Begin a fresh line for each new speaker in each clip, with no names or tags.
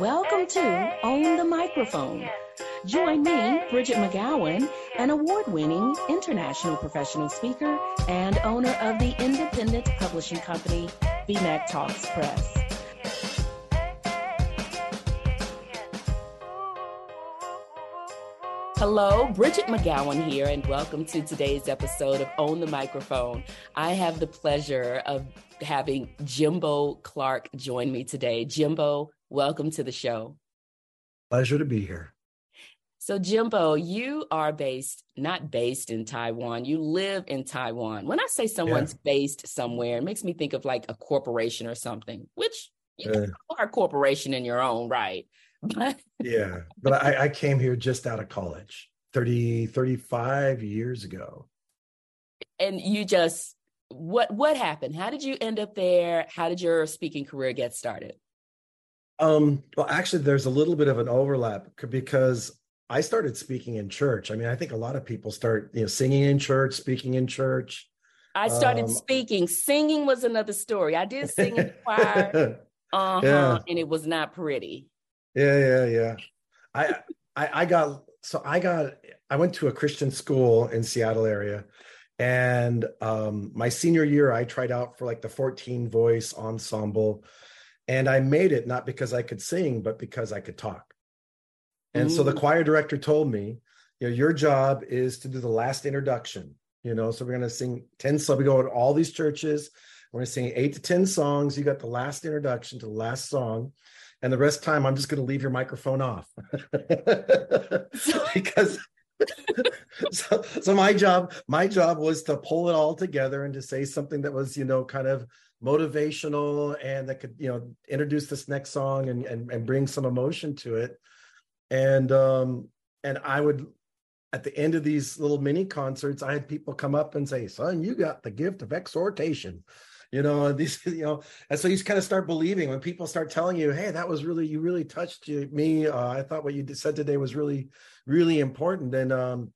Welcome to Own the Microphone. Join me, Bridgett McGowen, an award winning international professional speaker and owner of the independent publishing company, BMAC Talks Press. Hello, Bridgett McGowen here, and welcome to today's episode of Own the Microphone. I have the pleasure of having Jimbo Clark join me today. Jimbo, welcome to the show.
Pleasure to be here.
So, Jimbo, you are based, not based in Taiwan, you live in Taiwan. When I say someone's yeah. based somewhere, it makes me think of like a corporation or something, which you are a corporation in your own right.
But yeah, but I, I came here just out of college 30, 35 years ago.
And you just, what what happened? How did you end up there? How did your speaking career get started?
Um, well, actually, there's a little bit of an overlap because I started speaking in church. I mean, I think a lot of people start, you know, singing in church, speaking in church.
I started um, speaking. Singing was another story. I did sing in choir, uh-huh, yeah. and it was not pretty.
Yeah, yeah, yeah. I, I, I got so I got I went to a Christian school in Seattle area, and um, my senior year I tried out for like the 14 voice ensemble, and I made it not because I could sing, but because I could talk. And mm-hmm. so the mm. choir director told me, you know, your job is to do the last introduction. You know, so we're going to sing 10. So we go to all these churches. We're going to sing eight to 10 songs. You got the last introduction to the last song. And the rest of the time, I'm just going to leave your microphone off. because so, so my job my job was to pull it all together and to say something that was you know kind of motivational and that could you know introduce this next song and and, and bring some emotion to it. And um and i would at the end of these little mini concerts i had people come up and say son you got the gift of exhortation. You know and these you know and so you kind of start believing when people start telling you hey that was really you really touched me uh, i thought what you said today was really really important. And um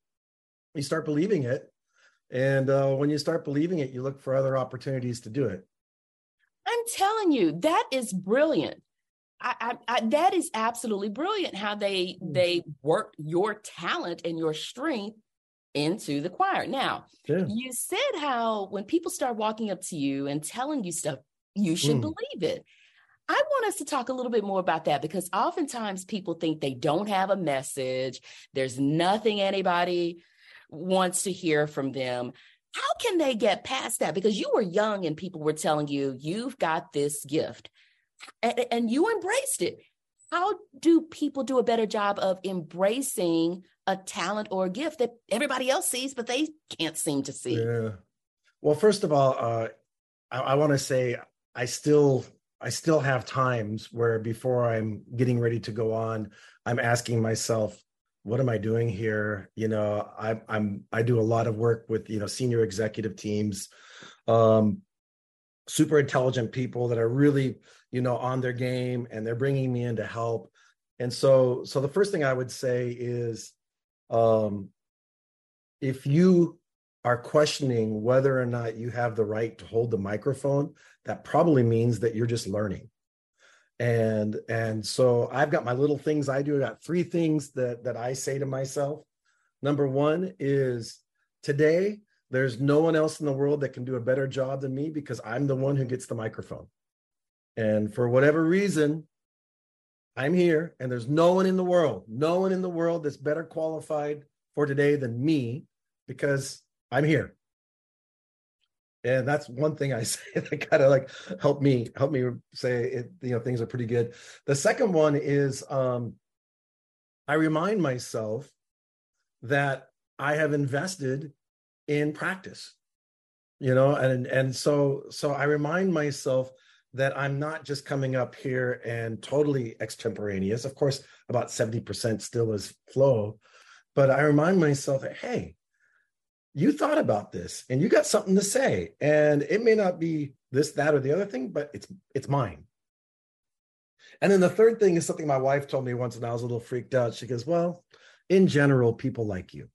you start believing it. And uh, when you start believing it you look for other opportunities to do it
i'm telling you that is brilliant I, I, I, that is absolutely brilliant how they mm. they work your talent and your strength into the choir. Now, yeah. you said how when people start walking up to you and telling you stuff, you should mm. believe it. I want us to talk a little bit more about that because oftentimes people think they don't have a message. There's nothing anybody wants to hear from them. How can they get past that? Because you were young and people were telling you, you've got this gift and, and you embraced it. How do people do a better job of embracing a talent or a gift that everybody else sees, but they can't seem to see?
Yeah. Well, first of all, uh, I, I want to say I still I still have times where before I'm getting ready to go on, I'm asking myself, what am I doing here? You know, I, I'm I do a lot of work with you know senior executive teams, um, super intelligent people that are really you know on their game and they're bringing me in to help and so so the first thing i would say is um if you are questioning whether or not you have the right to hold the microphone that probably means that you're just learning and and so i've got my little things i do. I got three things that that i say to myself. Number one is today there's no one else in the world that can do a better job than me because i'm the one who gets the microphone. And for whatever reason, I'm here, and there's no one in the world, no one in the world that's better qualified for today than me because I'm here. And that's one thing I say that kind of like help me help me say it, you know things are pretty good. The second one is um, I remind myself that I have invested in practice, you know, and and so so I remind myself that I'm not just coming up here and totally extemporaneous. Of course, about 70% still is flow, but I remind myself that, hey, you thought about this and you got something to say. And it may not be this, that, or the other thing, but it's it's mine. And then the third thing is something my wife told me once, and I was a little freaked out. She goes, Well, in general, people like you.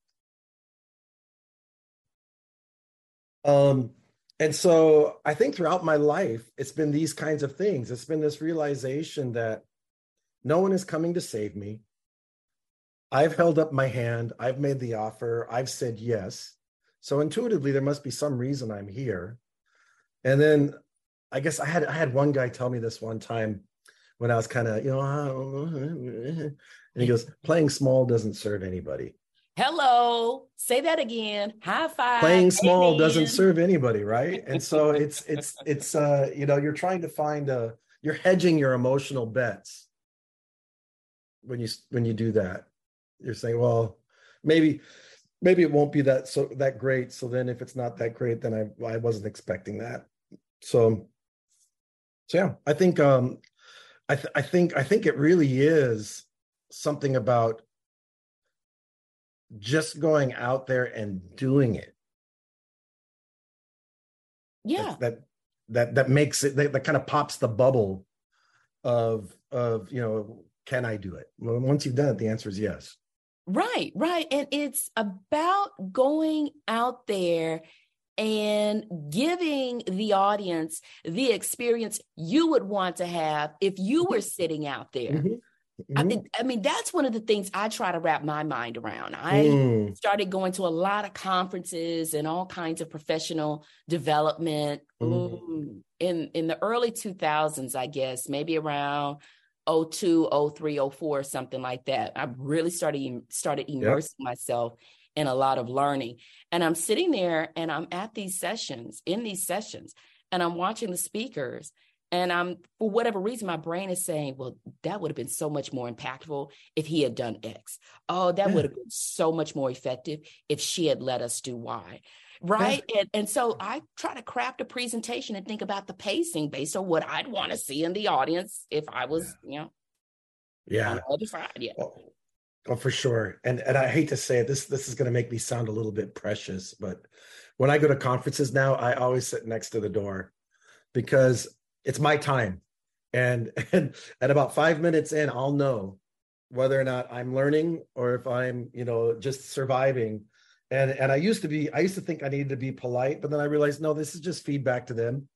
Um, and so I think throughout my life, it's been these kinds of things. It's been this realization that no one is coming to save me. I've held up my hand. I've made the offer. I've said yes. So intuitively, there must be some reason I'm here. And then I guess I had I had one guy tell me this one time when I was kind of, you know, and he goes, playing small doesn't serve anybody.
Hello, say that again. High five.
Playing small Amen. doesn't serve anybody, right? And so it's it's it's uh, you know, you're trying to find a you're hedging your emotional bets when you when you do that. You're saying, well, maybe maybe it won't be that so that great. So then if it's not that great, then I I wasn't expecting that. So so yeah, I think um I th- I think I think it really is something about just going out there and doing it.
Yeah.
That that that, that makes it that, that kind of pops the bubble of of you know can I do it? Well, once you've done it, the answer is yes.
Right, right. And it's about going out there and giving the audience the experience you would want to have if you were sitting out there. Mm-hmm. Mm-hmm. I, mean, I, mean, that's one of the things I try to wrap my mind around. I mm. started going to a lot of conferences and all kinds of professional development mm. in in the early 2000s, I guess, maybe around 02, 03, 04, something like that. I really started started immersing yep. myself in a lot of learning. And I'm sitting there and I'm at these sessions, in these sessions, and I'm watching the speakers. And I'm, for whatever reason, my brain is saying, well, that would have been so much more impactful if he had done X. Oh, that yeah. would have been so much more effective if she had let us do Y. Right. Yeah. And, and so I try to craft a presentation and think about the pacing based on what I'd want to see in the audience if I was, yeah. you know,
yeah. on the other side. Yeah. Well, Oh, for sure. And and I hate to say it, this this is going to make me sound a little bit precious, but when I go to conferences now, I always sit next to the door because it's my time. And and at about 5 minutes in, I'll know whether or not I'm learning or if I'm, you know, just surviving. And and I used to be I used to think I needed to be polite, but then I realized no, this is just feedback to them.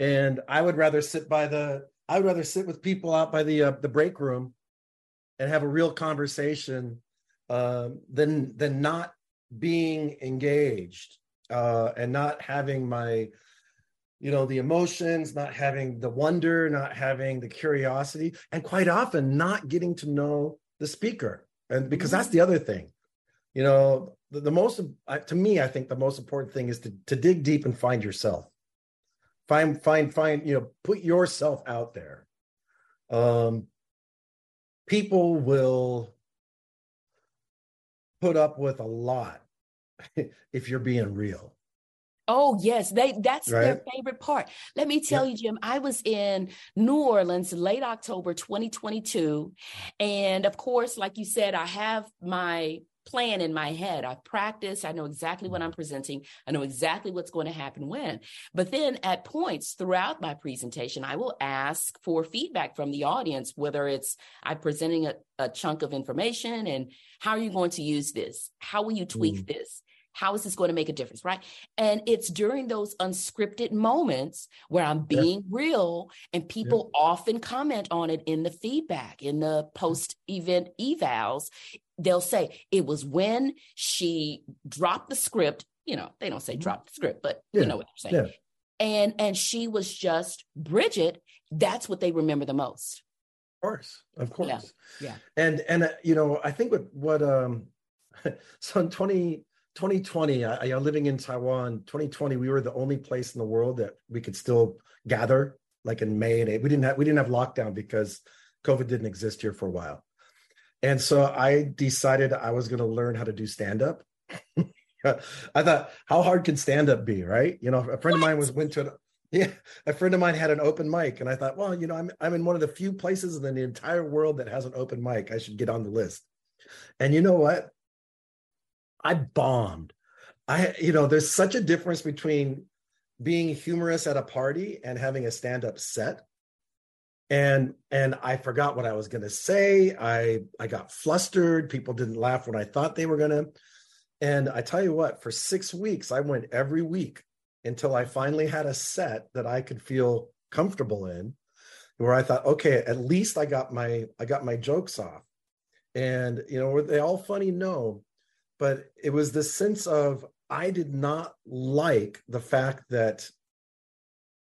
And I would rather sit by the I would rather sit with people out by the uh, the break room and have a real conversation um, than than not being engaged uh, and not having my you know the emotions not having the wonder not having the curiosity and quite often not getting to know the speaker and because mm-hmm. that's the other thing you know the, the most to me i think the most important thing is to, to dig deep and find yourself find find find you know put yourself out there um people will put up with a lot if you're being real.
Oh yes, they that's right? their favorite part. Let me tell you, Jim, I was in New Orleans late October 2022 and of course, like you said, I have my plan in my head. I've practiced. I know exactly what I'm presenting. I know exactly what's going to happen when. But then at points throughout my presentation, I will ask for feedback from the audience, whether it's I'm presenting a, a chunk of information and how are you going to use this? How will you tweak mm. this? How is this going to make a difference? Right. And it's during those unscripted moments where I'm being yeah. real and people yeah. often comment on it in the feedback, in the post event evals they'll say it was when she dropped the script. You know, they don't say mm-hmm. drop the script, but yeah. you know what they're saying. Yeah. And and she was just Bridgett. That's what they remember the most.
Of course, of course.
Yeah. yeah.
And and uh, you know, I think what what um, so in 20, 2020, I, I living in Taiwan. 2020, we were the only place in the world that we could still gather, like in May and April. We didn't have we didn't have lockdown because COVID didn't exist here for a while. And so I decided I was going to learn how to do stand up. I thought, how hard can stand up be, right? You know, a friend of mine was went to Yeah, a friend of mine had an open mic, and I thought, well, you know, I'm I'm in one of the few places in the entire world that has an open mic. I should get on the list. And you know what? I bombed. I, you know, there's such a difference between being humorous at a party and having a stand-up set. And and I forgot what I was going to say. I I got flustered. People didn't laugh when I thought they were going to. And I tell you what, for 6 weeks I went every week until I finally had a set that I could feel comfortable in where I thought, okay, at least I got my I got my jokes off. And you know, were they all funny? No. But it was this sense of I did not like the fact that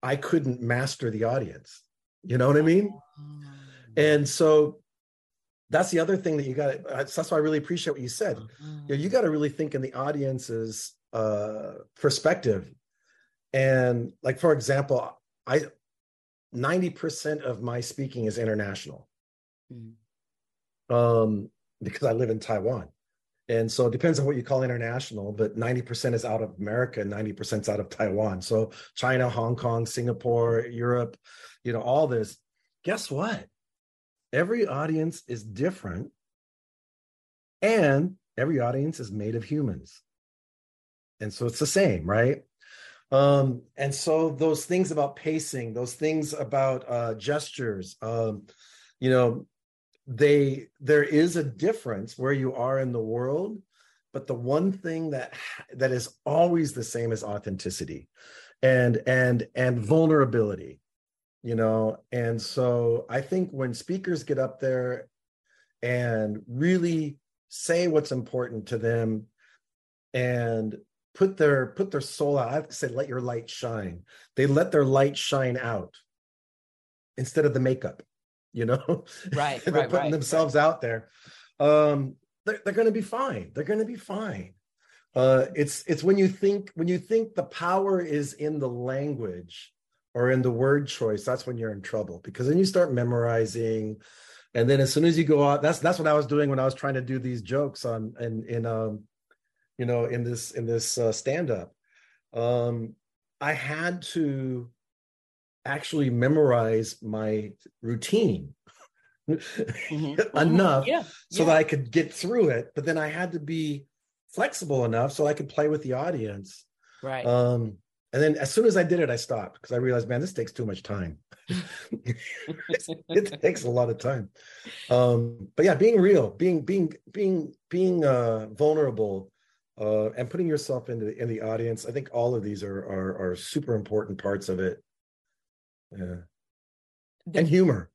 I couldn't master the audience. You know what I mean? Oh. And so that's the other thing that you got. That's why I really appreciate what you said. You, know, you got to really think in the audience's uh, perspective. And like for example, I ninety percent of my speaking is international, mm-hmm. um, because I live in Taiwan. And so it depends on what you call international, but 90% is out of America 90% is out of Taiwan. So China, Hong Kong, Singapore, Europe, you know, all this. Guess what? Every audience is different. And every audience is made of humans. And so it's the same, right? Um, and so those things about pacing, those things about uh, gestures, um, you know, they there is a difference where you are in the world but the one thing that that is always the same is authenticity and and and vulnerability you know and so i think when speakers get up there and really say what's important to them and put their put their soul out i have to say let your light shine. They let their light shine out instead of the makeup you know?
Right
they're
right,
putting
right,
themselves right. out there. Um they're, they're going to be fine. They're going to be fine. Uh it's it's when you think when you think the power is in the language or in the word choice that's when you're in trouble because then you start memorizing and then as soon as you go out that's that's what i was doing when i was trying to do these jokes on in in um you know in this in this uh, stand up um i had to actually memorize my routine mm-hmm. enough yeah. so yeah. that I could get through it. But then I had to be flexible enough so I could play with the audience.
Right.
Um, and then as soon as I did it, I stopped because I realized, man, this takes too much time. it takes a lot of time. Um, but yeah, being real, being being being being uh, vulnerable, uh, and putting yourself into the, in the audience. I think all of these are are, are super important parts of it yeah the, and humor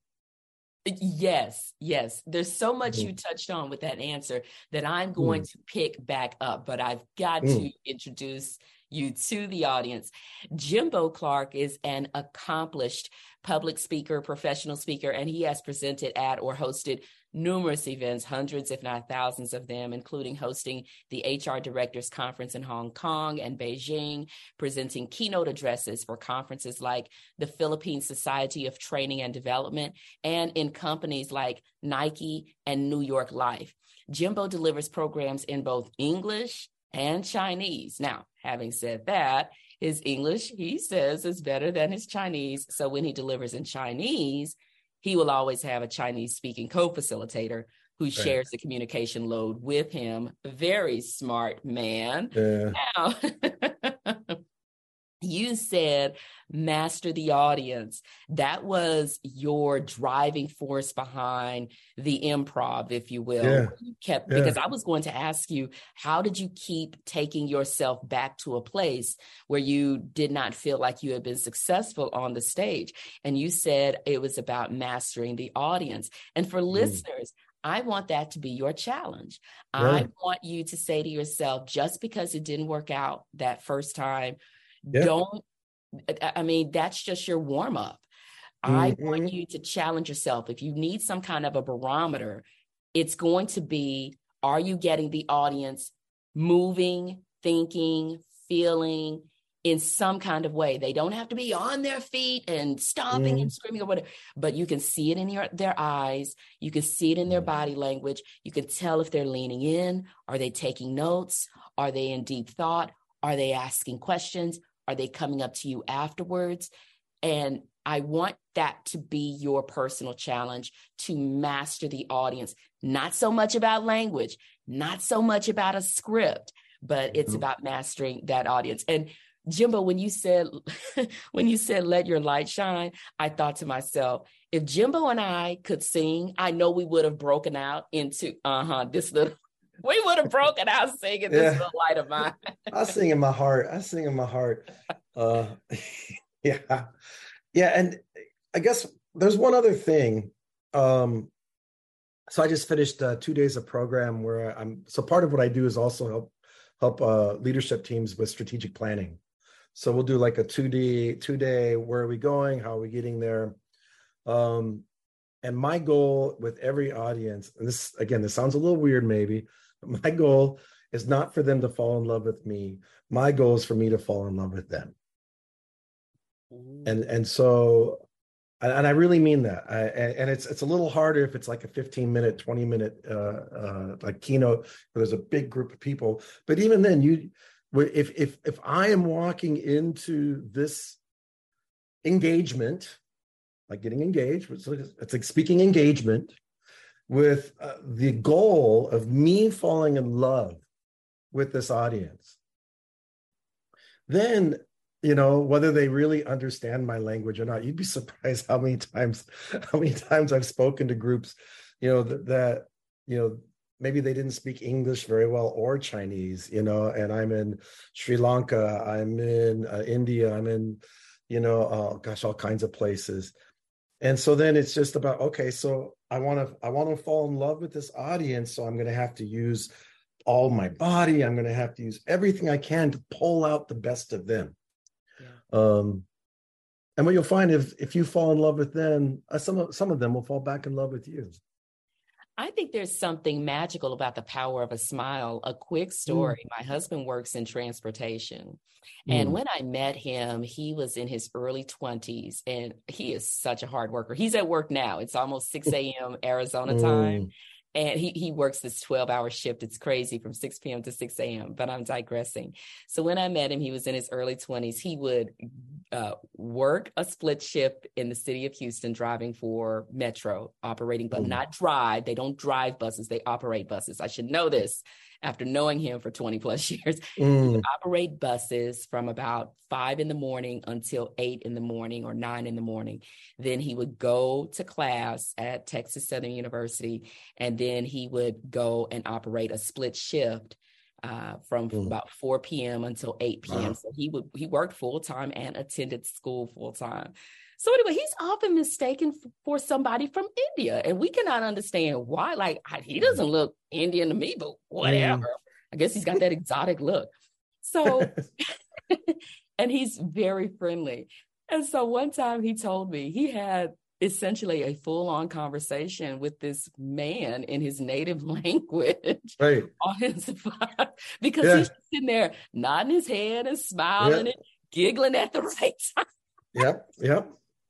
yes yes there's so much mm. you touched on with that answer that i'm going mm. to pick back up but i've got mm. to introduce you to the audience jimbo clark is an accomplished public speaker professional speaker and he has presented at or hosted numerous events, hundreds, if not thousands of them, including hosting the HR Directors Conference in Hong Kong and Beijing, presenting keynote addresses for conferences like the Philippine Society of Training and Development, and in companies like Nike and New York Life. Jimbo delivers programs in both English and Chinese. Now, having said that, his English, he says, is better than his Chinese. So when he delivers in Chinese, he will always have a Chinese speaking co facilitator who right. shares the communication load with him. Very smart man. Yeah. Now, you said master the audience that was your driving force behind the improv if you will
yeah.
you kept yeah. because i was going to ask you how did you keep taking yourself back to a place where you did not feel like you had been successful on the stage and you said it was about mastering the audience and for mm. listeners I want that to be your challenge. I want you to say to yourself, just because it didn't work out that first time, yeah. Don't, I mean, that's just your warm up. Mm-hmm. I want mm-hmm. you to challenge yourself. If you need some kind of a barometer, it's going to be are you getting the audience moving, thinking, feeling in some kind of way? They don't have to be on their feet and stomping mm. and screaming or whatever, but you can see it in your, their eyes. You can see it in their mm. body language. You can tell if they're leaning in. Are they taking notes? Are they in deep thought? Are they asking questions? Are they coming up to you afterwards? And I want that to be your personal challenge to master the audience, not so much about language, not so much about a script, but it's mm-hmm. about mastering that audience. And Jimbo, when you said when you said let your light shine, I thought to myself, if Jimbo and I could sing, I know we would have broken out into uh-huh this little we would have broken out singing this yeah. little light of mine.
I sing in my heart. I sing in my heart. Uh yeah. Yeah, and I guess there's one other thing. Um so I just finished uh, two days of program where I'm so part of what I do is also help help uh, leadership teams with strategic planning. So we'll do like a 2D, two day, where are we going? How are we getting there? Um, and my goal with every audience, and this again, this sounds a little weird maybe, my goal is not for them to fall in love with me. My goal is for me to fall in love with them. And and so and I really mean that. I, and it's it's a little harder if it's like a 15 minute, 20 minute uh, uh, like keynote where there's a big group of people. But even then, you if if if I am walking into this engagement, like getting engaged, it's like, it's like speaking engagement with uh, the goal of me falling in love with this audience, then you know whether they really understand my language or not you'd be surprised how many times how many times i've spoken to groups you know that, that you know maybe they didn't speak English very well or Chinese, you know, and I'm in Sri Lanka, I'm in uh, India, I'm in, you know, uh, gosh, all kinds of places. And so then it's just about okay, so I want to I want to fall in love with this audience, so I'm going to have to use all my body. I'm going to have to use everything I can to pull out the best of them. Yeah. Um, and what you'll find if if you fall in love with them, uh, some of some of them will fall back in love with you.
I think there's something magical about the power of a smile. A quick story mm. my husband works in transportation. Mm. And when I met him, he was in his early 20s and he is such a hard worker. He's at work now. It's almost 6 a.m. Arizona mm. time and he he works this 12 hour shift. It's crazy from 6 p.m to 6 a.m but i'm digressing. So when i met him he was in his early 20s he would uh, work a split shift in the city of houston driving for metro operating but mm. not drive. They don't drive buses. They operate buses. I should know this after knowing him for 20 plus years. Mm. Operate buses from about five in the morning until eight in the morning or nine in the morning. Then he would go to class at Texas Southern University, and then he would go and operate a split shift uh, from mm. about 4 p.m. until 8 p.m. Wow. So he would he worked full time and attended school full time. So anyway, he's often mistaken for somebody from India, and we cannot understand why. Like he doesn't look Indian to me, but whatever. Mm. I guess he's got that exotic look. So, and he's very friendly. And so one time he told me he had essentially a full-on conversation with this man in his native language
right.
on his because yeah. he's sitting there nodding his head and smiling yep. and giggling at the right time.
yep, yep.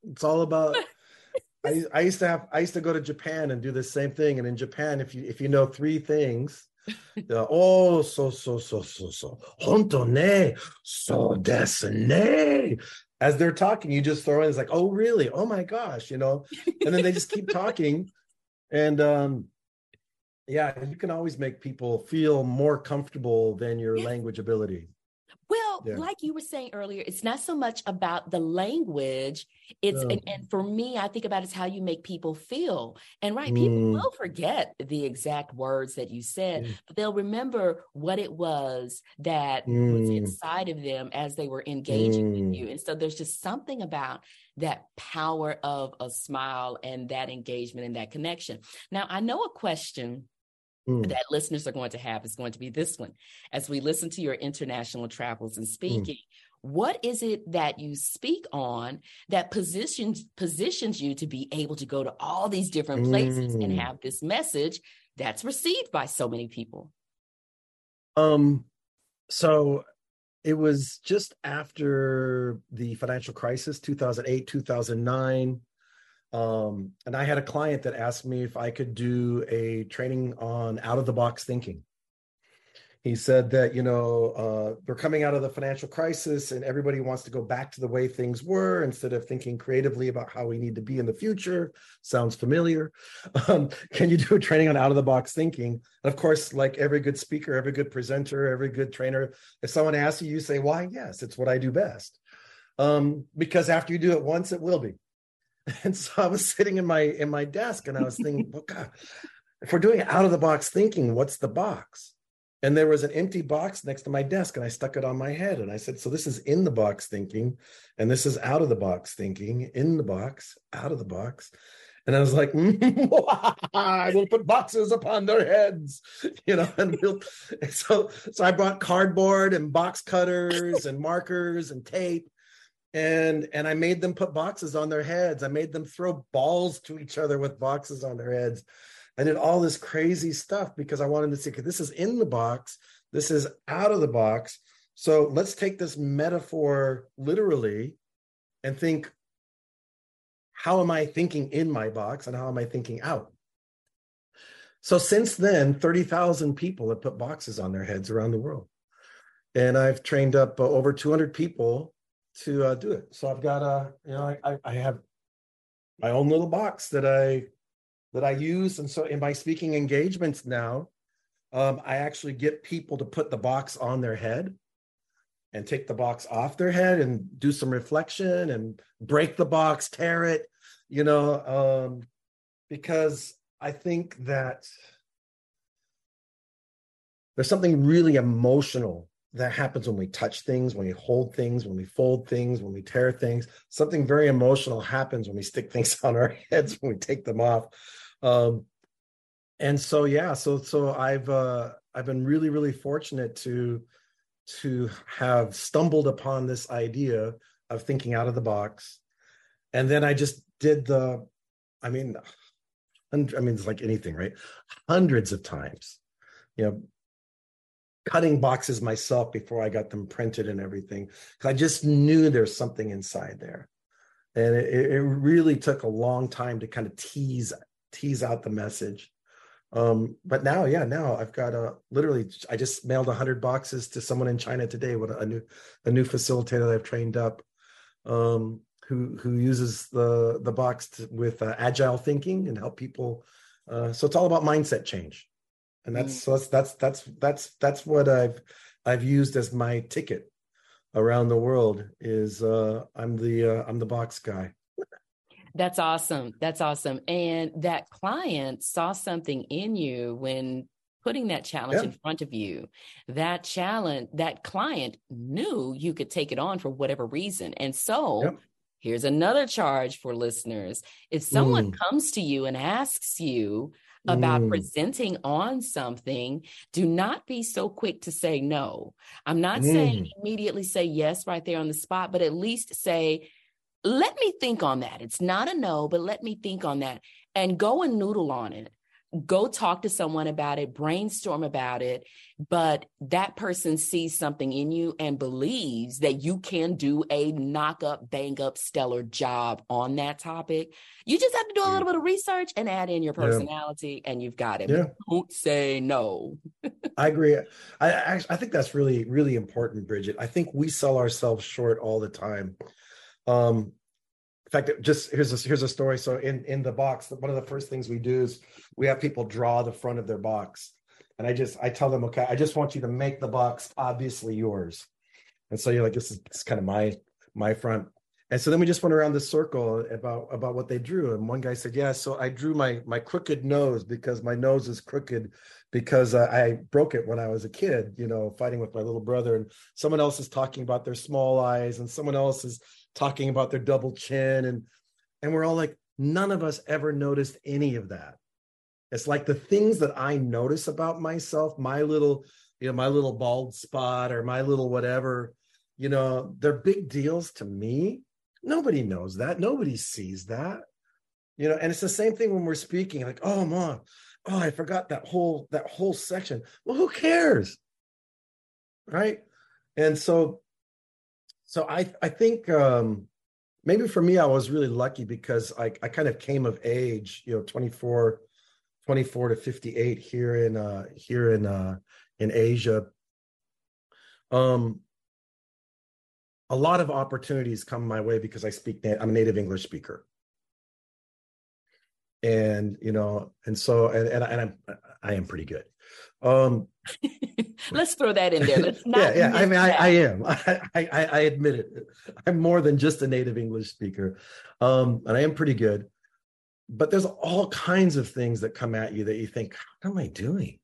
It's all about. I, I used to have. I used to go to Japan and do the same thing. And in Japan, if you if you know three things, uh, oh so so so so so honto ne so desu ne. As they're talking, you just throw in. It's like, oh really? Oh my gosh, you know. And then they just keep talking, and um, yeah, you can always make people feel more comfortable than your language ability.
Well, yeah. like you were saying earlier, it's not so much about the language. It's and, and, for me, I think about it's how you make people feel. And right, people mm. will forget the exact words that you said, mm. but they'll remember what it was that mm. was inside of them as they were engaging with you. Mm. And so there's just something about that power of a smile and that engagement and that connection. Now, I know a question mm. that listeners are going to have is going to be this one. As we listen to your international travels and mm. speaking, mm. what is it that you speak on that positions positions you to be able to go to all these different places mm. and have this message that's received by so many people?
Um so it was just after the financial crisis 2008 2009 um, and I had a client that asked me if I could do a training on out of the box thinking. he said that you know uh, we're coming out of the financial crisis and everybody wants to go back to the way things were instead of thinking creatively about how we need to be in the future. Sounds familiar. Um, can you do a training on out of the box thinking? And of course like every good speaker every good presenter every good trainer if someone asks you you say why? Yes it's what i do best. Um, because after you do it once it will be and so i was sitting in my in my desk and i was thinking well, God, if we're doing out of the box thinking what's the box? And there was an empty box next to my desk and i stuck it on my head and i said so this is in the box thinking and this is out of the box thinking in the box out of the box. And i was like i will put boxes upon their heads you know and we'll so so i brought cardboard and box cutters and markers and tape and and i made them put boxes on their heads i made them throw balls to each other with boxes on their heads I did all this crazy stuff because I wanted to see, this is in the box, this is out of the box. So let's take this metaphor literally and think, how am I thinking in my box and how am I thinking out? So since then, 30,000 people have put boxes on their heads around the world. And I've trained up over 200 people to uh, do it. So I've got a, you know, I, I have my own little box that I that I use. And so in my speaking engagements now, um, I actually get people to put the box on their head and take the box off their head and do some reflection and break the box, tear it, you know, um, because I think that there's something really emotional that happens when we touch things, when we hold things, when we fold things, when we tear things. Something very emotional happens when we stick things on our heads, when we take them off. Um, and so yeah, so so I've uh, I've been really really fortunate to to have stumbled upon this idea of thinking out of the box, and then I just did the, I mean, I mean it's like anything, right? Hundreds of times, you know, cutting boxes myself before I got them printed and everything. Cause I just knew there's something inside there. And it, it really took a long time to kind of tease tease out the message. Um, but now, yeah, now I've got a literally I just mailed hundred boxes to someone in China today with a new a new facilitator that I've trained up um, who who uses the the box to, with uh, agile thinking and help people. Uh, so it's all about mindset change and that's mm. so that's that's that's that's that's what I've I've used as my ticket around the world is uh, I'm the uh, I'm the box guy.
That's awesome. That's awesome. And that client saw something in you when putting that challenge in front of you. That challenge, that client knew you could take it on for whatever reason. And so here's another charge for listeners. If someone mm. comes to you and asks you, about mm. presenting on something, do not be so quick to say no. I'm not mm. saying immediately say yes right there on the spot, but at least say, let me think on that. It's not a no, but let me think on that and go and noodle on it go talk to someone about it, brainstorm about it, but that person sees something in you and believes that you can do a knock up, bang up, stellar job on that topic. You just have to do a little bit of research and add in your personality, yeah. and you've got it. Yeah. Don't say no.
I agree. I, I I think that's really really important, Bridgett. I think we sell ourselves short all the time. Um, in fact, just here's a, here's a story. So in in the box, one of the first things we do is we have people draw the front of their box, and I just I tell them, okay, I just want you to make the box obviously yours, and so you're like, this is, this is kind of my my front, and so then we just went around the circle about about what they drew, and one guy said, yeah, so I drew my my crooked nose because my nose is crooked because uh, I broke it when I was a kid, you know, fighting with my little brother, and someone else is talking about their small eyes, and someone else is talking about their double chin and and we're all like none of us ever noticed any of that. It's like the things that i notice about myself my little you know my little bald spot or my little whatever you know they're big deals to me. Nobody knows that. Nobody sees that. You know and it's the same thing when we're speaking like oh mom oh i forgot that whole that whole section. Well who cares? Right? And so so I I think um, maybe for me I was really lucky because I I kind of came of age, you know, 24, 24 to 58 here in uh, here in uh, in Asia Um, a lot of opportunities come my way because I speak. I'm a native English speaker, and you know, and so and and, and I'm I am pretty good. Um,
Let's throw that in there. Let's
not. yeah, yeah. I mean, I, I, am. I, I, I admit it. I'm more than just a native English speaker, um, and I am pretty good. But there's all kinds of things that come at you that you think, "What am I doing?"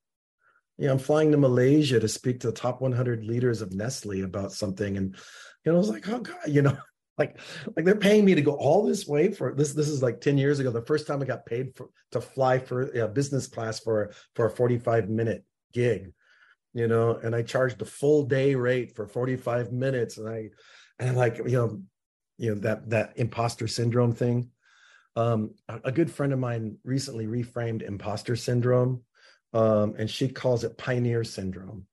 You know, I'm flying to Malaysia to speak to the top 100 leaders of Nestle about something, and you know, I was like, "Oh God," you know, like like they're paying me to go all this way for this this is like 10 years ago the first time i got paid for to fly for a business class for for a 45 minute gig you know? And i charged a full day rate for 45 minutes and i and i'm like you know you know that that imposter syndrome thing. Um a, a good friend of mine recently reframed imposter syndrome um and she calls it pioneer syndrome.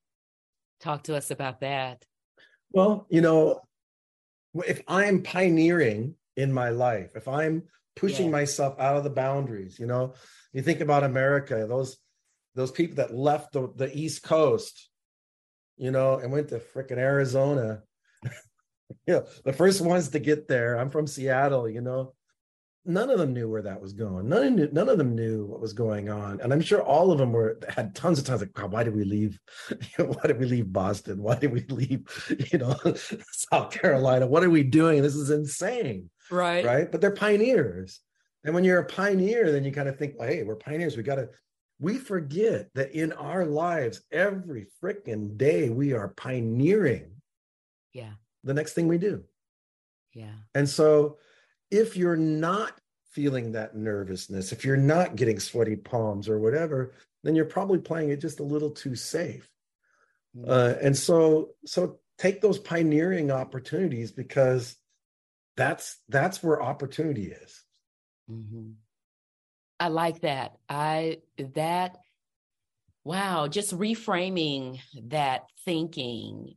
Talk to us about that.
Well you know if I'm pioneering in my life, if I'm pushing yeah. myself out of the boundaries, you know, you think about America, those those people that left the, the East Coast, you know, and went to freaking Arizona. you know, the first ones to get there. I'm from Seattle, you know none of them knew where that was going. None of, none of them knew what was going on, and I'm sure all of them were had tons of times like, God, why did we leave? why did we leave Boston? Why did we leave? You know, South Carolina? What are we doing? This is insane,
right?
Right? But they're pioneers, and when you're a pioneer, then you kind of think, well, hey, we're pioneers. We got to. We forget that in our lives, every freaking day, we are pioneering.
Yeah.
The next thing we do.
Yeah.
And so if you're not feeling that nervousness, if you're not getting sweaty palms or whatever, then you're probably playing it just a little too safe. Mm-hmm. Uh, and so, so take those pioneering opportunities because that's that's where opportunity is.
Mm-hmm. I like that. I that wow, just reframing that thinking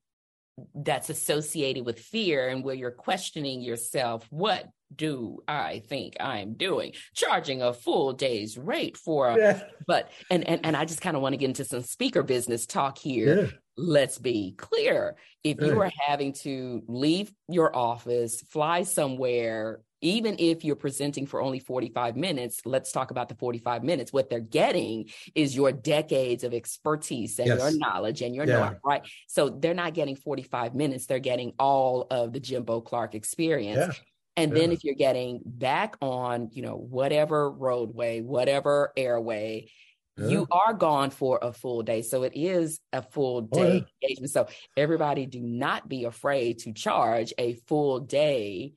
that's associated with fear and where you're questioning yourself what do I think I'm doing? Charging a full day's rate for a, yeah. but and and and I just kind of want to get into some speaker business talk here. Yeah. Let's be clear. If yeah. you are having to leave your office, fly somewhere, even if you're presenting for only 45 minutes, let's talk about the 45 minutes. What they're getting is your decades of expertise and yes. your knowledge and your yeah. right? So they're not getting 45 minutes, they're getting all of the Jimbo Clark experience. Yeah. And yeah. then if you're getting back on, you know, whatever roadway, whatever airway, yeah. you are gone for a full day. So it is a full day oh, yeah. engagement. So everybody do not be afraid to charge a full day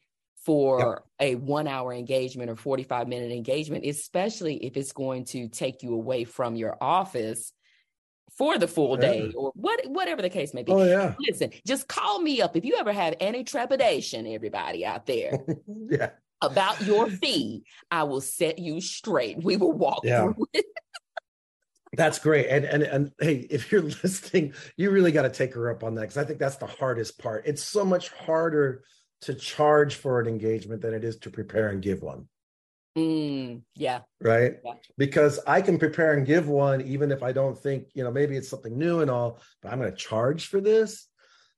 for yep. a one hour engagement or 45 minute engagement, especially if it's going to take you away from your office for the full day yeah. or what whatever the case may be.
Oh yeah.
Listen, just call me up if you ever have any trepidation, everybody out there.
yeah.
About your fee, I will set you straight. We will walk yeah. through it.
That's great. And and and hey, if you're listening, you really got to take her up on that because I think that's the hardest part. It's so much harder to charge for an engagement than it is to prepare and give one.
Mm, yeah.
Right. Yeah. Because I can prepare and give one, even if I don't think, you know, maybe it's something new and all, but I'm going to charge for this,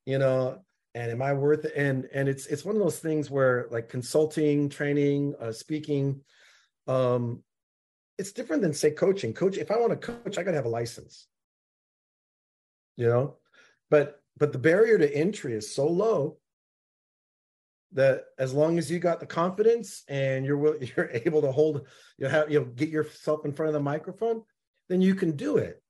you know, and am I worth it? And, and it's, it's one of those things where like consulting, training, uh, speaking, um, it's different than say coaching. Coach, if I want to coach, I got to have a license, you know, but, but the barrier to entry is so low that as long as you got the confidence and you're you're able to hold you have you know get yourself in front of the microphone then you can do it.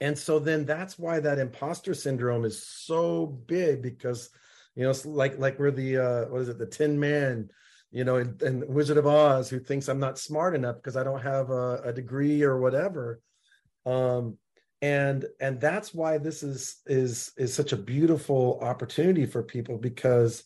And so then that's why that imposter syndrome is so big because you know it's like like we're the uh what is it? The tin man you know and, in wizard of oz who thinks i'm not smart enough because i don't have a, a degree or whatever. Um and and that's why this is is is such a beautiful opportunity for people because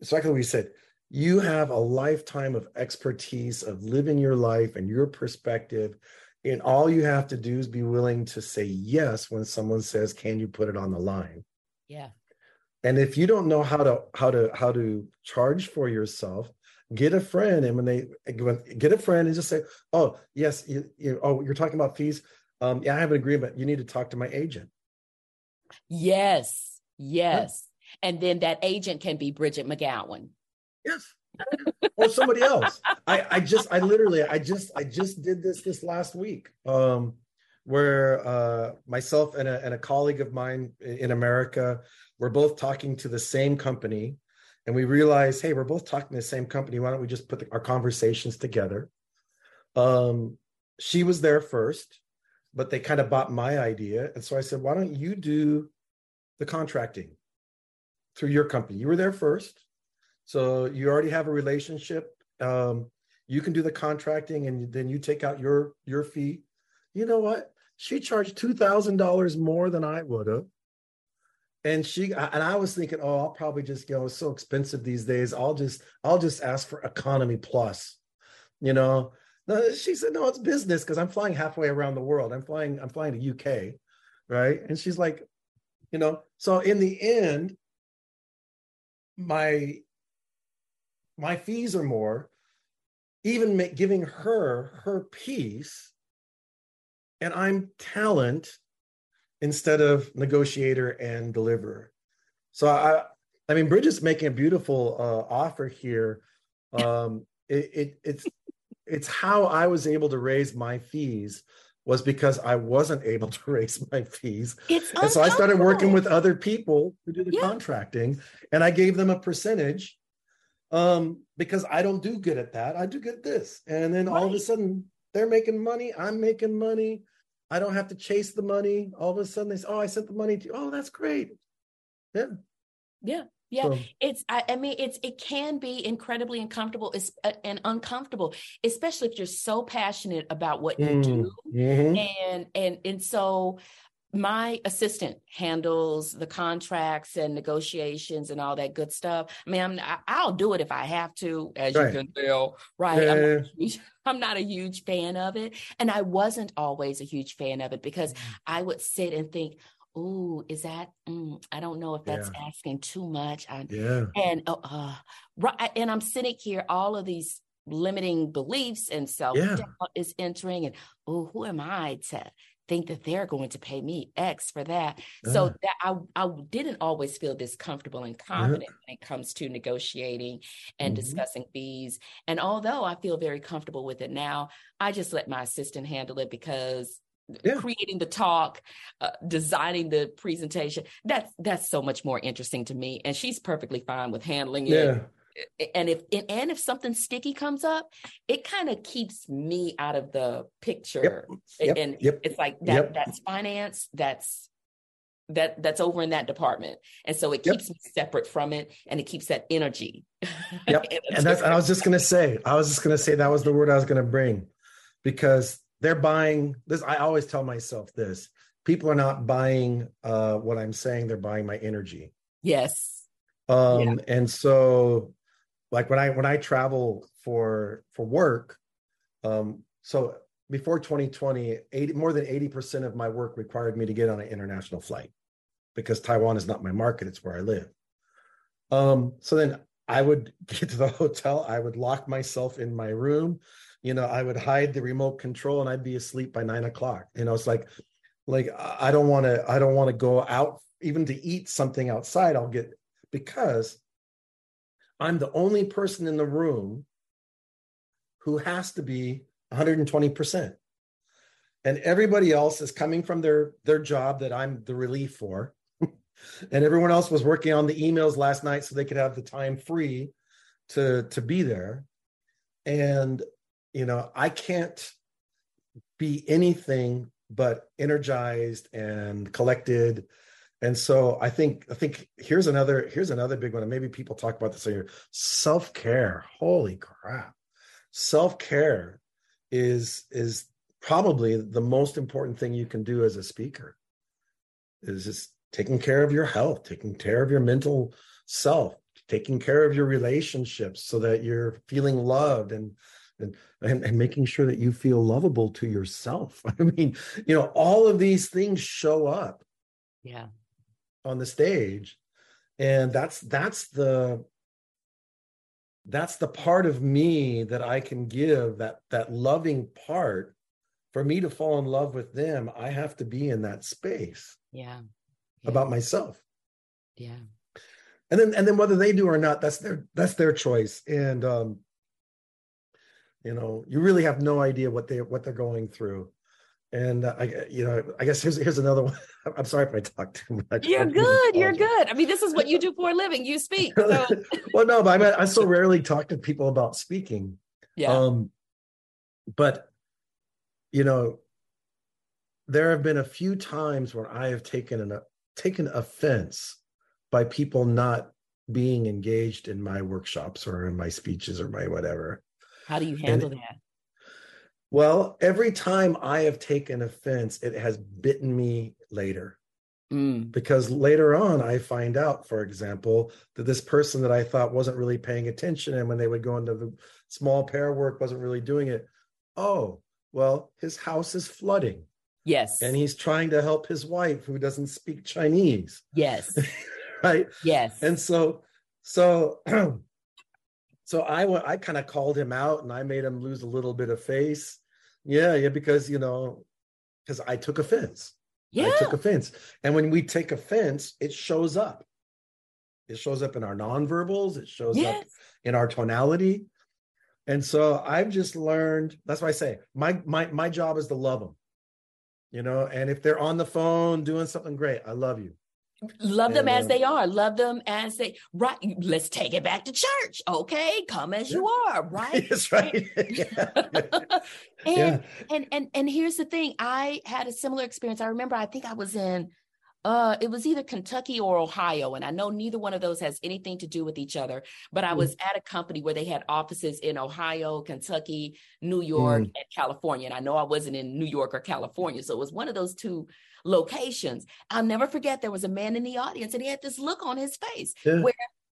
exactly what you said. You have a lifetime of expertise of living your life and your perspective. And all you have to do is be willing to say yes when someone says, Can you put it on the line?
Yeah.
And if you don't know how to how to how to charge for yourself, get a friend. And when they get a friend and just say, Oh, yes, you, you oh, you're talking about fees. Um, yeah, I have an agreement. You need to talk to my agent
Yes, yes. And then that agent can be Bridgett McGowen.
Yes. or somebody else. I, I just, I literally, I just, I just did this this last week, um, where uh, myself and a, and a colleague of mine in America, we're both talking to the same company, and we realized, hey, we're both talking to the same company. Why don't we just put the, our conversations together? Um, she was there first, but they kind of bought my idea, and so I said, why don't you do the contracting through your company? You were there first so you already have a relationship. Um, you can do the contracting, and then you take out your your fee. You know what? She charged two thousand dollars more than I would have. And she and I was thinking, oh, I'll probably just go. It's so expensive these days. I'll just I'll just ask for economy plus. You know, no, she said, no, it's business because I'm flying halfway around the world. I'm flying, I'm flying to UK, right? And she's like, you know, so in the end, my my fees are more, even make, giving her her piece, and I'm talent instead of negotiator and deliverer. So I, I mean, Bridgett's making a beautiful uh, offer here. Um, it, it, it's it's how I was able to raise my fees was because I wasn't able to raise my fees.
It's
and so I started working with other people who do the yeah. contracting, and I gave them a percentage um, because I don't do good at that. I do good at this. And then right. all of a sudden they're making money. I'm making money. I don't have to chase the money. All of a sudden they say, Oh, I sent the money to you. Oh, that's great. Yeah.
Yeah. Yeah, so, it's. I, I, mean, it's. It can be incredibly uncomfortable uh, and uncomfortable, especially if you're so passionate about what you mm, do, mm-hmm. and and and so my assistant handles the contracts and negotiations and all that good stuff. I mean, I'm, I'll do it if I have to, as right. you can tell, right? Yeah. I'm, not huge, I'm, not a huge fan of it. And I wasn't always a huge fan of it because mm. I would sit and think, oh, is that, mm, I don't know if that's yeah. asking too much. I,
yeah.
And, uh, uh, right, and I'm sitting here, all of these limiting beliefs and self doubt yeah. is entering and oh who am i to think that they're going to pay me X for that. Uh, so that I, I didn't always feel this comfortable and confident when it comes to negotiating and mm-hmm. discussing fees. And although I feel very comfortable with it now, I just let my assistant handle it because yeah. creating the talk uh, designing the presentation that's that's so much more interesting to me and she's perfectly fine with handling it yeah and if and if something sticky comes up, it kind of keeps me out of the picture.
Yep.
And
yep.
it's like that yep. that's finance, that's that that's over in that department. And so it keeps me separate from it and it keeps that energy.
Yep. and that's I was just gonna say, I was just gonna say that was the word I was gonna bring because they're buying this. I always tell myself this people are not buying uh, what I'm saying, they're buying my energy.
Yes.
Um, yeah. and so like when I when I travel for for work, um, so before 2020, 80, more than 80% of my work required me to get on an international flight because Taiwan is not my market, it's where I live. Um, so then I would get to the hotel, I would lock myself in my room, you know, I would hide the remote control and I'd be asleep by nine o'clock. You know, it's like like I don't want to, I don't want to go out even to eat something outside. I'll get because I'm the only person in the room who has to be 120%. And everybody else is coming from their their job that I'm the relief for. and everyone else was working on the emails last night so they could have the time free to to be there. And you know, I can't be anything but energized and collected. And so i think i think here's another here's another big one and maybe people talk about this here self-care. Holy crap. Self-care is is probably the most important thing you can do as a speaker is just taking care of your health taking care of your mental self taking care of your relationships so that you're feeling loved and and, and, and making sure that you feel lovable to yourself i mean you know all of these things show up
yeah
on the stage and that's that's the that's the part of me that i can give that that loving part for me to fall in love with them i have to be in that space
yeah,
about myself.
Yeah.
And then and then whether they do or not, that's their that's their choice. And um, you know, you really have no idea what they what they're going through. And uh, I, you know, I guess here's here's another one. I'm sorry if I talk too much.
You're good. You're good. I mean, this is what you do for a living. You speak. So.
well, no, but I, mean, I so rarely talk to people about speaking.
Yeah.
Um, but you know, there have been a few times where I have taken an taken offense by people not being engaged in my workshops or in my speeches or my whatever.
How do you handle and, that?
Well, every time I have taken offense, it has bitten me later.
Mm.
Because later on, I find out, for example, that this person that I thought wasn't really paying attention, and when they would go into the small pair work, wasn't really doing it. Oh, well, his house is flooding.
Yes.
And he's trying to help his wife who doesn't speak Chinese.
Yes.
right?
Yes.
And so, so, so I I kind of called him out and I made him lose a little bit of face. Yeah, yeah, because you know, because I took offense.
Yeah.
I took offense. And when we take offense, it shows up. It shows up in our nonverbals, it shows yes. up in our tonality. And so I've just learned, that's why I say my my my job is to love them you know and if they're on the phone doing something great i love you
love them as they are love them as they right let's take it back to church okay come as you are right
that's right
and, yeah. and and and here's the thing i had a similar experience i remember i think i was in uh, it was either Kentucky or Ohio, and I know neither one of those has anything to do with each other. But I mm. was at a company where they had offices in Ohio, Kentucky, New York, mm. and California. And I know I wasn't in New York or California, so it was one of those two locations. I'll never forget there was a man in the audience, and he had this look on his face yeah. where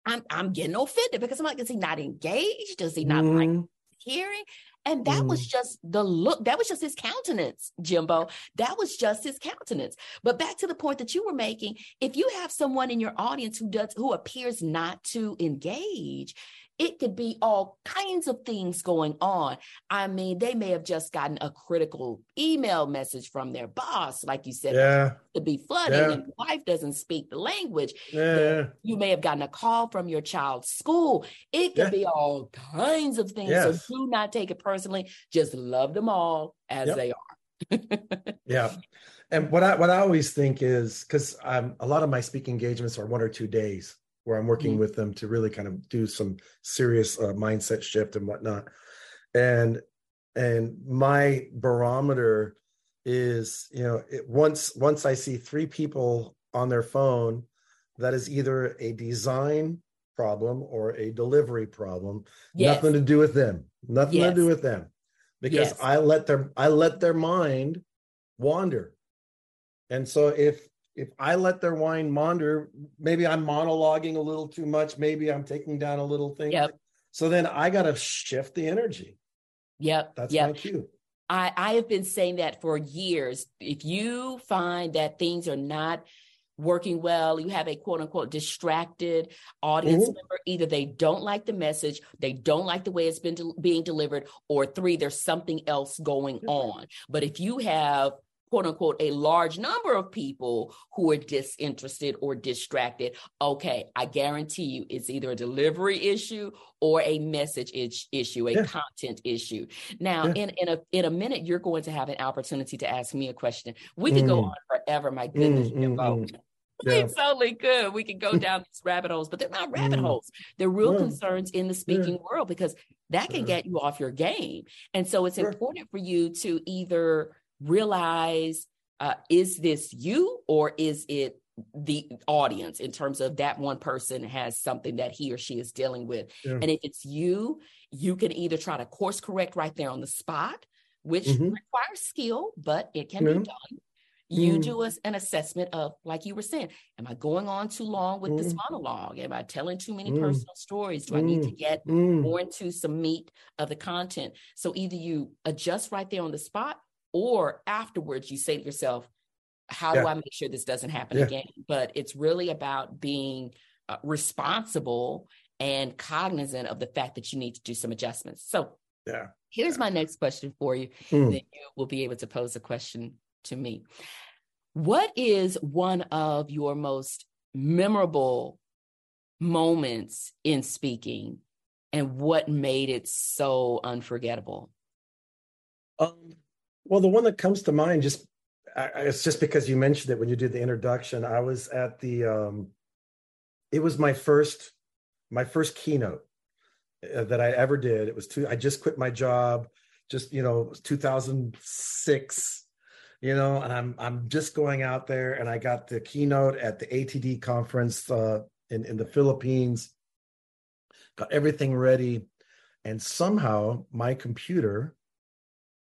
I'm I'm getting offended because I'm like, is he not engaged? Does he not mm. like hearing? And that mm. was just the look, that was just his countenance, Jimbo. That was just his countenance. But back to the point that you were making, if you have someone in your audience who does who appears not to engage, it could be all kinds of things going on. I mean, they may have just gotten a critical email message from their boss, like you said,
yeah.
to be flooding, yeah. and wife doesn't speak the language.
Yeah.
You may have gotten a call from your child's school. It could be all kinds of things. Yes. So do not take it personally. Just love them all as yep. they are.
yeah. And what I what I always think is because um, a lot of my speaking engagements are one or two days where I'm working mm-hmm. with them to really kind of do some serious uh, mindset shift and whatnot. And and my barometer is, you know, it, once once I see three people on their phone, that is either a design problem or a delivery problem. Yes. Nothing to do with them. Nothing yes. to do with them, because yes. I let their I let their mind wander. And so if if I let their wine wander, maybe I'm monologuing a little too much. Maybe I'm taking down a little thing.
Yep.
So then I got to shift the energy.
Yep.
That's
yep.
my cue.
I, I have been saying that for years. If you find that things are not working well, you have a quote unquote distracted audience mm-hmm. member, either they don't like the message, they don't like the way it's been de- being delivered, or three, there's something else going on. But if you have quote unquote a large number of people who are disinterested or distracted okay i guarantee you it's either a delivery issue or a message issue a yeah. content issue now yeah. in, in a in a minute you're going to have an opportunity to ask me a question we could mm. go on forever my goodness mm, mm, mm. Yeah. It's only good. We can go down these rabbit holes, but they're not rabbit mm. holes. They're real concerns in the speaking world because that can get you off your game. And so it's sure. important for you to either realize uh, is this you or is it the audience in terms of that one person has something that he or she is dealing with. Yeah. And if it's you, you can either try to course correct right there on the spot, which mm-hmm. requires skill, but it can yeah. be done. You mm. do an assessment of, like you were saying, am I going on too long with mm. this monologue? Am I telling too many mm. personal stories? Do I need to mm. get
mm.
more into some meat of the content? So either you adjust right there on the spot or afterwards you say to yourself how yeah. do i make sure this doesn't happen yeah. again but it's really about being uh, responsible and cognizant of the fact that you need to do some adjustments so
yeah
here's my next question for you mm. then you will be able to pose a question to me What is one of your most memorable moments in speaking and what made it so unforgettable?
Um, well, the one that comes to mind just I, it's just because you mentioned it when you did the introduction. I was at the um, it was my first my first keynote uh, that I ever did. It was two. I just quit my job, just you know, 2006 you know, and I'm I'm just going out there and I got the keynote at the ATD conference uh, in in the Philippines. Got everything ready, and somehow my computer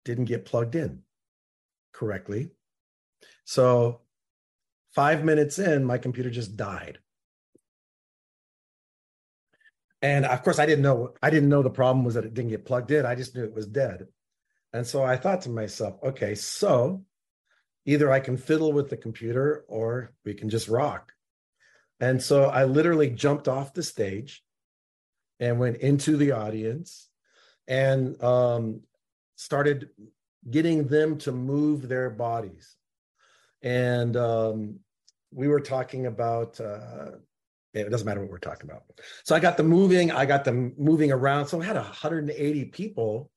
didn't get plugged in correctly. So five minutes in, my computer just died. And of course, I didn't know. I didn't know the problem was that it didn't get plugged in. I just knew it was dead. And so I thought to myself, okay, so either I can fiddle with the computer or we can just rock. And so I literally jumped off the stage and went into the audience and um, started getting them to move their bodies. And um, we were talking about, uh, it doesn't matter what we're talking about. So I got them moving, I got them moving around. So I had 180 people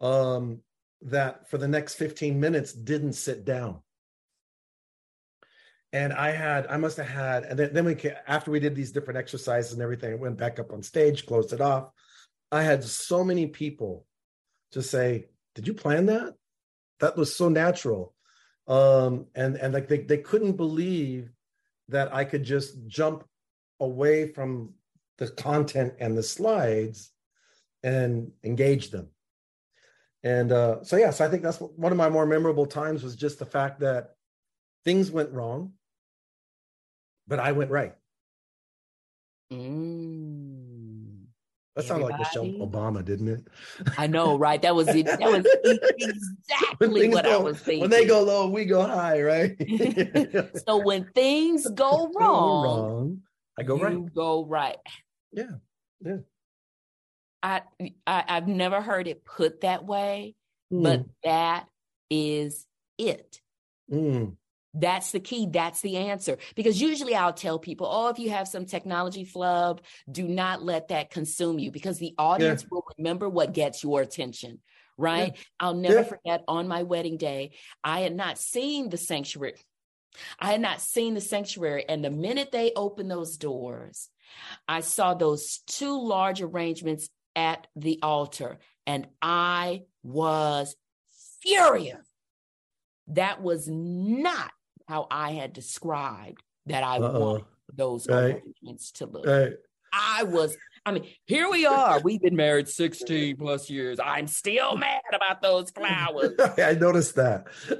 um, that for the next 15 minutes didn't sit down. And I had, I must have had, and then, then we, after we did these different exercises and everything, I went back up on stage, closed it off. I had so many people to say, Did you plan that? That was so natural. Um, and and like they, they couldn't believe that I could just jump away from the content and the slides and engage them. And uh, so, yeah, so I think that's one of my more memorable times was just the fact that things went wrong, but I went right.
Mm.
That sounded like Michelle Obama, didn't it?
I know, right? That was it. That was exactly what
go,
I was thinking.
When they go low, we go high, right?
so when things go wrong,
wrong I go right.
Go right.
Yeah, yeah.
I, I have never heard it put that way, mm. but that is it.
Mm.
That's the key. That's the answer. Because usually I'll tell people, oh, if you have some technology flub, do not let that consume you because the audience yeah. will remember what gets your attention. Right. Yeah. I'll never yeah. forget on my wedding day, I had not seen the sanctuary. I had not seen the sanctuary. And the minute they opened those doors, I saw those two large arrangements at the altar and I was furious. That was not how I had described that I Uh-oh. wanted those right. arrangements to look. Right. I was, I mean, here we are. We've been married 16 plus years. I'm still mad about those flowers.
I noticed that.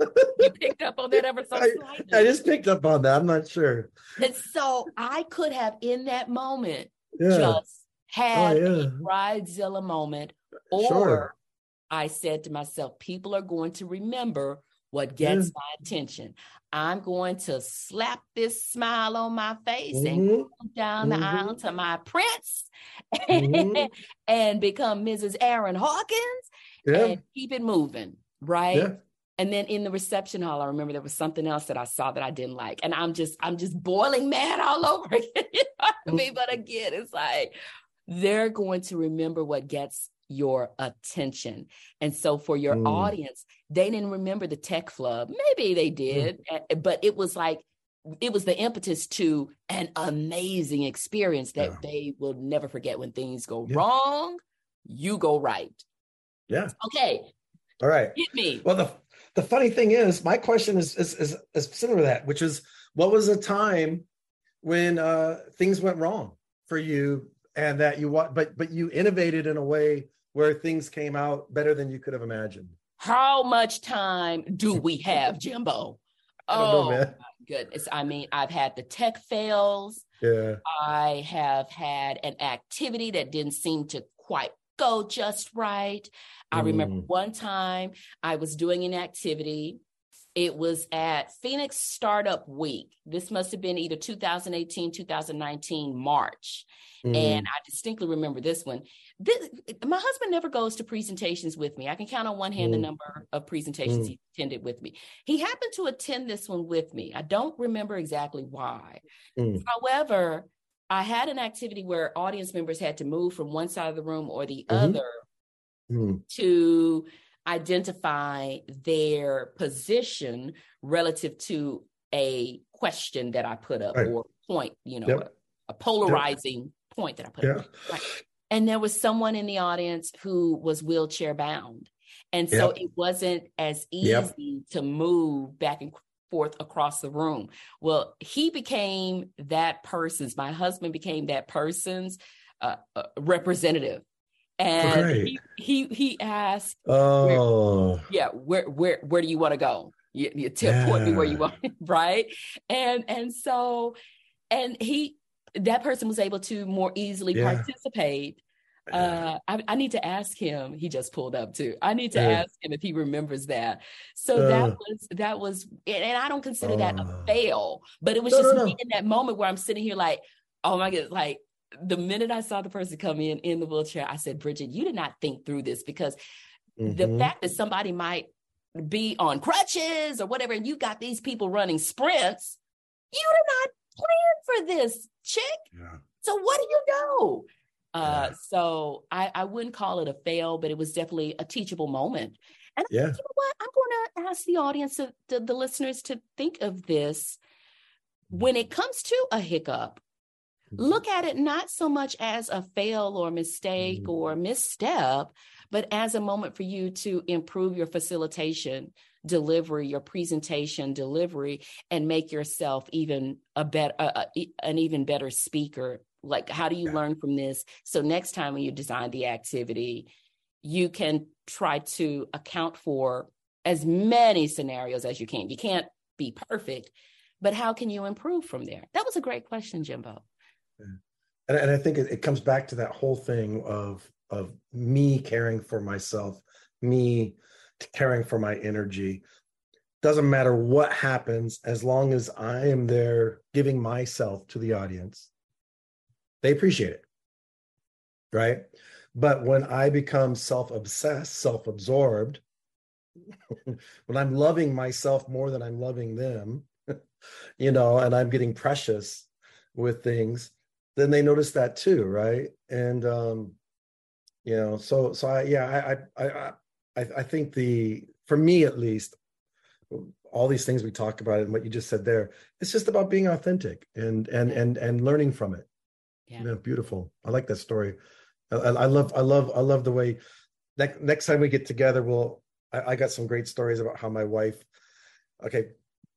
you picked up on that ever so slightly.
I, I, just picked up on that. I'm not sure.
And so I could have, in that moment, yeah. just oh, had oh, yeah. a bridezilla moment, or sure. I said to myself, people are going to remember what gets yeah. my attention. I'm going to slap this smile on my face mm-hmm. and go down mm-hmm. the aisle to my prince mm-hmm. and become Mrs. Aaron Hawkins yeah. and keep it moving, right? Yeah. And then in the reception hall, I remember there was something else that I saw that I didn't like. And I'm just, I'm just boiling mad all over again. you know I mean? But again, it's like, they're going to remember what gets your attention. And so for your mm. audience, they didn't remember the tech flub. Maybe they mm. did, mm. but it was like it was the impetus to an amazing experience that yeah. they will never forget when things go yeah. wrong, you go right.
Yeah.
Okay.
All right.
Hit me.
Well, the the funny thing is, my question is is is, is similar to that, which is what was a time when uh, things went wrong for you and that you want but but you innovated in a way where things came out better than you could have imagined.
How much time do we have jimbo? Oh know, my goodness. I mean i've had the tech fails.
Yeah.
I have had an activity that didn't seem to quite go just right. I mm. remember one time i was doing an activity It was at Phoenix Startup Week. This must have been either 2018, 2019, March. Mm. And I distinctly remember this one. This, my husband never goes to presentations with me. I can count on one hand mm. the number of presentations mm. he attended with me. He happened to attend this one with me. I don't remember exactly why. Mm. However, I had an activity where audience members had to move from one side of the room or the mm-hmm. other mm. to identify their position relative to a question that I put up right. or point, you know, yep. a, a, polarizing yep. point that I put yeah. up. Right. And there was someone in the audience who was wheelchair bound. And so yep. it wasn't as easy to move back and forth across the room. Well, he became that person's, my husband became that person's uh, uh, representative and he, he he asked, "Oh, where, yeah, where where where do you want to go? You, you tell yeah. point me where you want, right?" And and so, and he that person was able to more easily yeah. participate. Uh, I, I, need to ask him. He just pulled up too. I need to yeah. ask him if he remembers that. So uh, that was that was, and I don't consider uh, that a uh. fail, but it was no, just no, no. in that moment where I'm sitting here like, oh my god, like the minute I saw the person come in in the wheelchair, I said, Bridgett, you did not think through this because mm-hmm. the fact that somebody might be on crutches or whatever, and you got these people running sprints, you did not plan for this, chick. Yeah. So what do you know? Uh, yeah. So I, I wouldn't call it a fail, but it was definitely a teachable moment. And yeah. Think, you know what? I'm going to ask the audience, the, the listeners, to think of this when it comes to a hiccup look at it not so much as a fail or mistake mm-hmm. or misstep, but as a moment for you to improve your facilitation delivery, your presentation delivery, and make yourself even a better, an even better speaker. Like, how do you yeah. learn from this? So next time when you design the activity, you can try to account for as many scenarios as you can. You can't be perfect, but how can you improve from there? That was a great question, Jimbo.
And, and I think it, it comes back to that whole thing of of me caring for myself, me caring for my energy. Doesn't matter what happens, as long as I am there giving myself to the audience, they appreciate it. Right. But when I become self obsessed, self absorbed, when I'm loving myself more than I'm loving them, you know, and I'm getting precious with things, then they notice that too, right? And um, you know, so so I yeah, I I I I think the for me at least, all these things we talk about and what you just said there, it's just about being authentic and and and and learning from it. Yeah, yeah beautiful. I like that story. I, I, love I love I love the way. Next next time we get together, we'll. I, I got some great stories about how my wife. Okay,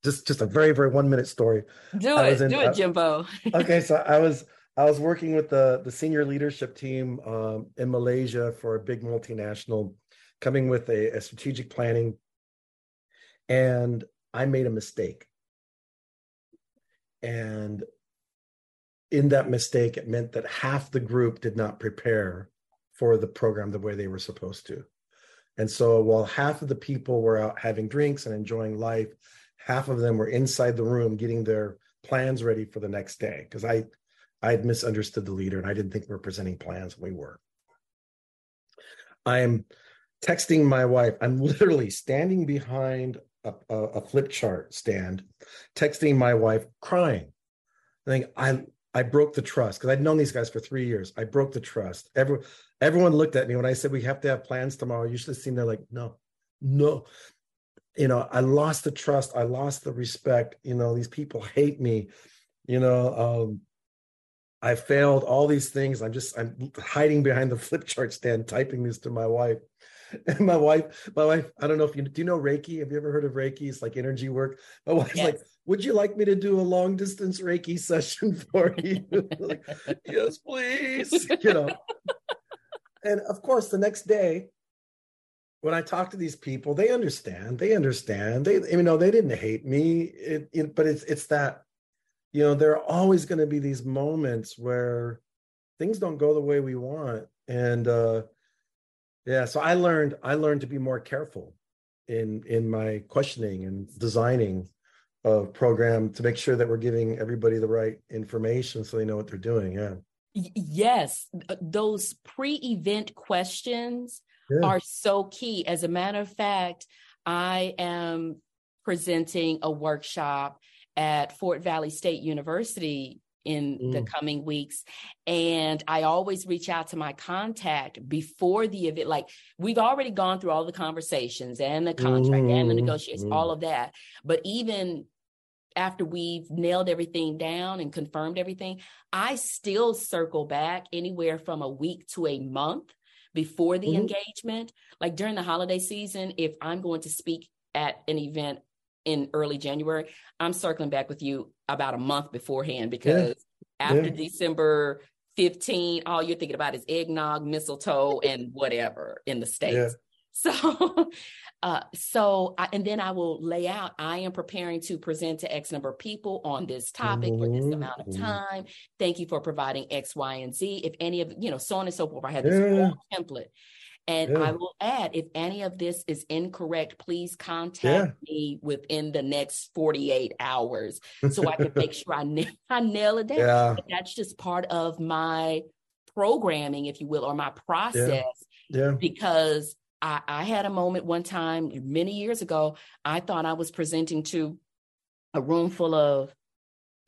just just a very very one minute story.
Do it, in, do it, Jimbo.
okay, so I was I was working with the the senior leadership team um, in Malaysia for a big multinational, coming with a, a strategic planning, and I made a mistake. And in that mistake, it meant that half the group did not prepare for the program the way they were supposed to. And so while half of the people were out having drinks and enjoying life, half of them were inside the room getting their plans ready for the next day. Because I I had misunderstood the leader and I didn't think we were presenting plans. We were. I'm texting my wife. I'm literally standing behind a, a, a flip chart stand, texting my wife, crying. I think I I broke the trust because I'd known these guys for three years. I broke the trust. Every, everyone looked at me when I said we have to have plans tomorrow. You should have seen they're like, no, no. You know, I lost the trust. I lost the respect. You know, these people hate me. You know, um, I failed all these things. I'm just I'm hiding behind the flip chart stand, typing this to my wife. And my wife, my wife, I don't know if you do you know Reiki? Have you ever heard of Reiki? It's like energy work. My wife's yes. like, would you like me to do a long distance Reiki session for you? like, yes, please. You know. and of course, the next day, when I talk to these people, they understand. They understand. They, you know, they didn't hate me. It, it, but it's it's that you know there are always going to be these moments where things don't go the way we want and uh yeah so i learned i learned to be more careful in in my questioning and designing of program to make sure that we're giving everybody the right information so they know what they're doing. Yeah.
Yes, those pre-event questions yeah. are so key. As a matter of fact, I am presenting a workshop at Fort Valley State University in mm. the coming weeks. And I always reach out to my contact before the event. Like we've already gone through all the conversations and the contract mm. and the mm-hmm. negotiations, mm. all of that. But even after we've nailed everything down and confirmed everything, I still circle back anywhere from a week to a month before the mm-hmm. engagement. Like during the holiday season, if I'm going to speak at an event in early January, I'm circling back with you about a month beforehand because yeah. after yeah. December 15, all you're thinking about is eggnog, mistletoe, and whatever in the States. Yeah. So, uh, so, I, and then I will lay out, I am preparing to present to X number of people on this topic mm-hmm. for this mm-hmm. amount of time. Thank you for providing X, Y, and Z. If any of, you know, so on and so forth, I have this yeah. template. And yeah. I will add, if any of this is incorrect, please contact yeah. me within the next 48 hours so I can make sure I, na- I nail it down. Yeah. That's just part of my programming, if you will, or my process. Yeah. Because I, I had a moment one time many years ago, I thought I was presenting to a room full of,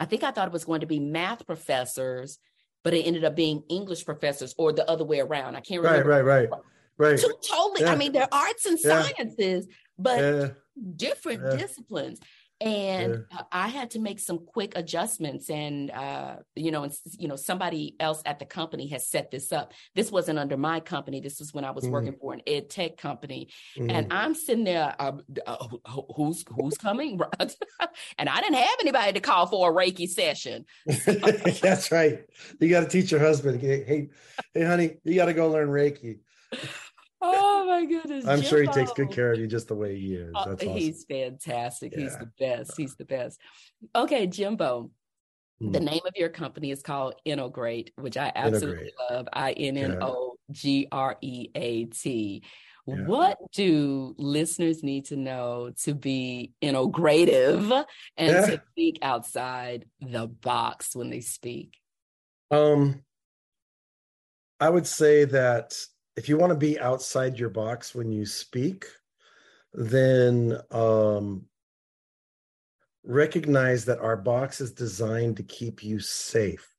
I think I thought it was going to be math professors, but it ended up being English professors or the other way around. I can't remember.
Right, right, right. Right.
Two totally, yeah. I mean, they're arts and yeah. sciences, but yeah. different disciplines and. I had to make some quick adjustments. And uh, you know, and, you know, somebody else at the company has set this up. This wasn't under my company. This was when I was mm. working for an ed tech company, mm. and I'm sitting there. Uh, uh, who's who's coming? and I didn't have anybody to call for a Reiki session.
That's right. You got to teach your husband. Hey, hey, honey, you got to go learn Reiki.
Oh my goodness.
I'm Jimbo. sure he takes good care of you just the way he is.
Uh,
That's awesome.
He's fantastic. Yeah. He's the best. He's the best. Okay, Jimbo. Mm. The name of your company is called Innogreat, which I absolutely Innogreat. love. I N N O G R E A T. What do listeners need to know to be integrative and yeah. to speak outside the box when they speak?
Um, I would say that if you want to be outside your box when you speak, then um, recognize that our box is designed to keep you safe.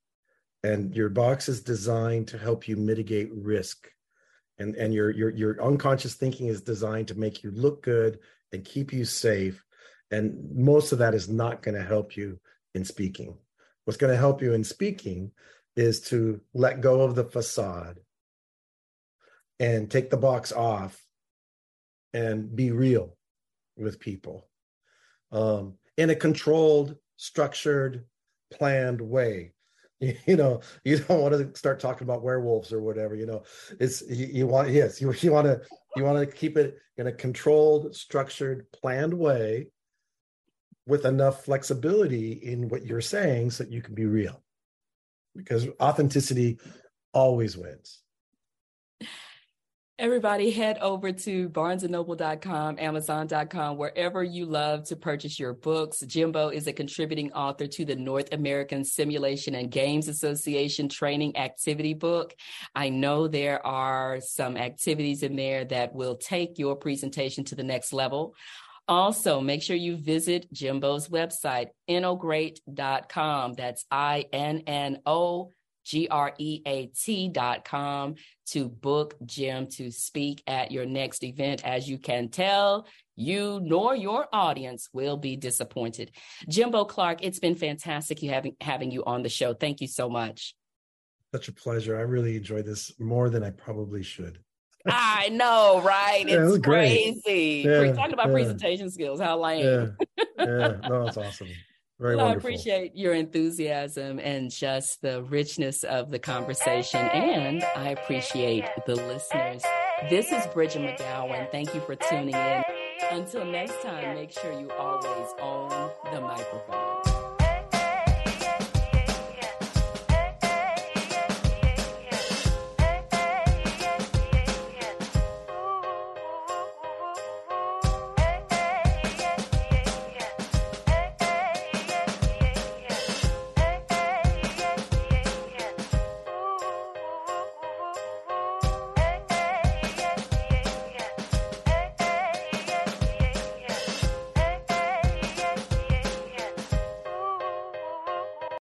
And your box is designed to help you mitigate risk. And, and your, your, your unconscious thinking is designed to make you look good and keep you safe. And most of that is not going to help you in speaking. What's going to help you in speaking is to let go of the facade and take the box off and be real with people um, in a controlled, structured, planned way. You, know, you don't want to start talking about werewolves or whatever. You know, it's you, you want yes, you you want to you want to keep it in a controlled, structured, planned way with enough flexibility in what you're saying so that you can be real because authenticity always wins
Everybody head over to barnesandnoble.com, amazon.com, wherever you love to purchase your books. Jimbo is a contributing author to the North American Simulation and Games Association training activity book. I know there are some activities in there that will take your presentation to the next level. Also, make sure you visit Jimbo's website, innogreat.com. That's I N N O G-R-E-A-T dot com to book Jim to speak at your next event. As you can tell, you nor your audience will be disappointed. Jimbo Clark, it's been fantastic you having having you on the show. Thank you so much.
Such a pleasure. I really enjoyed this more than I probably should.
I know, right? Yeah, it's it crazy. Yeah, Talking about yeah. presentation skills, how lame.
Yeah. yeah, no, it's awesome. Very well,
wonderful. I appreciate your enthusiasm and just the richness of the conversation. And I appreciate the listeners. This is Bridgett McGowen. Thank you for tuning in. Until next time, make sure you always own the microphone.